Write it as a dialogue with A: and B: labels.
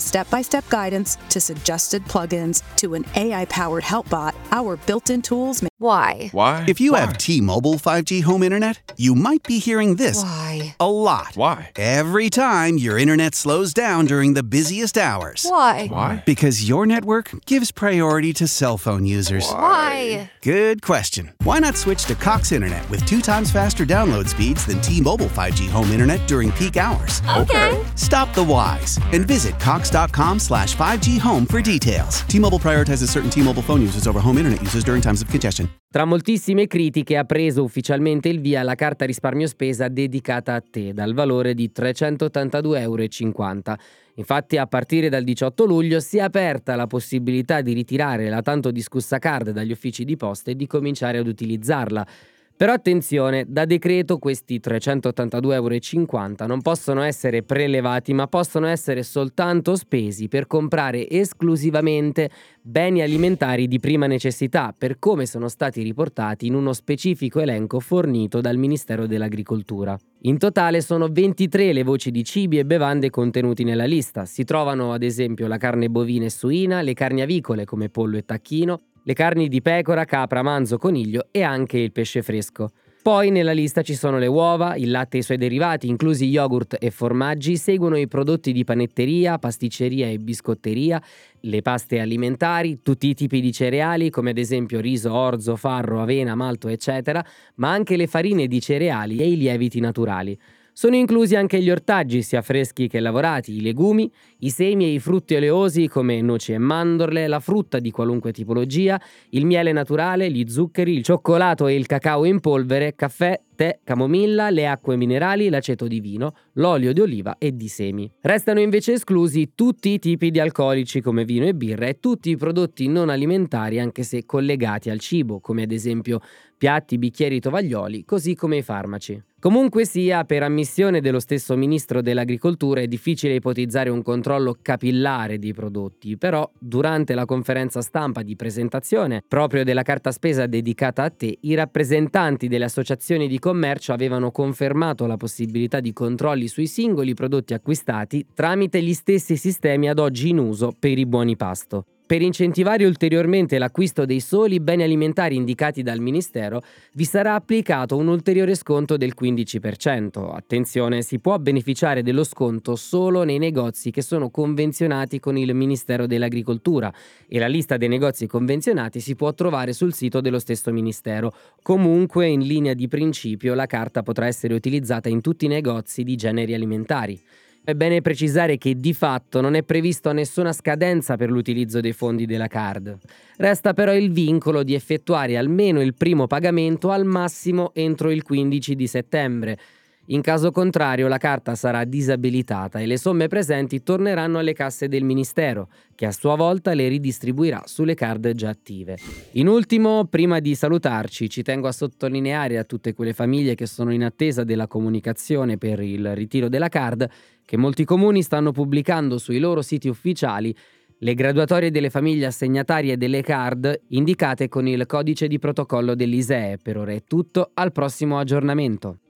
A: step by step guidance to suggested plugins to an AI powered help bot, our built in tools make
B: Why?
C: Why?
D: If you
C: Why?
D: have T-Mobile 5G home internet, you might be hearing this
B: Why?
D: a lot.
C: Why?
D: Every time your internet slows down during the busiest hours.
B: Why?
C: Why?
D: Because your network gives priority to cell phone users.
B: Why?
D: Good question. Why not switch to Cox Internet with two times faster download speeds than T-Mobile 5G home internet during peak hours?
B: Okay.
D: Stop the whys and visit cox.com slash 5G home for details. T-Mobile prioritizes certain T-Mobile phone users over home internet users during times of congestion.
E: Tra moltissime critiche ha preso ufficialmente il via la carta risparmio spesa dedicata a te dal valore di 382,50 euro. Infatti a partire dal 18 luglio si è aperta la possibilità di ritirare la tanto discussa card dagli uffici di posta e di cominciare ad utilizzarla. Però attenzione, da decreto questi 382,50 euro non possono essere prelevati ma possono essere soltanto spesi per comprare esclusivamente beni alimentari di prima necessità per come sono stati riportati in uno specifico elenco fornito dal Ministero dell'Agricoltura. In totale sono 23 le voci di cibi e bevande contenuti nella lista. Si trovano ad esempio la carne bovina e suina, le carni avicole come pollo e tacchino, le carni di pecora, capra, manzo, coniglio e anche il pesce fresco. Poi nella lista ci sono le uova, il latte e i suoi derivati, inclusi yogurt e formaggi, seguono i prodotti di panetteria, pasticceria e biscotteria, le paste alimentari, tutti i tipi di cereali come ad esempio riso, orzo, farro, avena, malto, eccetera, ma anche le farine di cereali e i lieviti naturali. Sono inclusi anche gli ortaggi, sia freschi che lavorati, i legumi, i semi e i frutti oleosi come noci e mandorle, la frutta di qualunque tipologia, il miele naturale, gli zuccheri, il cioccolato e il cacao in polvere, caffè, tè, camomilla, le acque minerali, l'aceto di vino, l'olio di oliva e di semi. Restano invece esclusi tutti i tipi di alcolici come vino e birra e tutti i prodotti non alimentari anche se collegati al cibo, come ad esempio piatti, bicchieri, tovaglioli, così come i farmaci. Comunque sia, per ammissione dello stesso ministro dell'Agricoltura è difficile ipotizzare un controllo capillare dei prodotti, però durante la conferenza stampa di presentazione proprio della carta spesa dedicata a te, i rappresentanti delle associazioni di commercio avevano confermato la possibilità di controlli sui singoli prodotti acquistati tramite gli stessi sistemi ad oggi in uso per i buoni pasto. Per incentivare ulteriormente l'acquisto dei soli beni alimentari indicati dal Ministero, vi sarà applicato un ulteriore sconto del 15%. Attenzione, si può beneficiare dello sconto solo nei negozi che sono convenzionati con il Ministero dell'Agricoltura e la lista dei negozi convenzionati si può trovare sul sito dello stesso Ministero. Comunque, in linea di principio, la carta potrà essere utilizzata in tutti i negozi di generi alimentari. È bene precisare che di fatto non è previsto nessuna scadenza per l'utilizzo dei fondi della card. Resta però il vincolo di effettuare almeno il primo pagamento al massimo entro il 15 di settembre. In caso contrario la carta sarà disabilitata e le somme presenti torneranno alle casse del Ministero, che a sua volta le ridistribuirà sulle card già attive. In ultimo, prima di salutarci, ci tengo a sottolineare a tutte quelle famiglie che sono in attesa della comunicazione per il ritiro della card che molti comuni stanno pubblicando sui loro siti ufficiali le graduatorie delle famiglie assegnatarie delle card indicate con il codice di protocollo dell'ISEE. Per ora è tutto, al prossimo aggiornamento.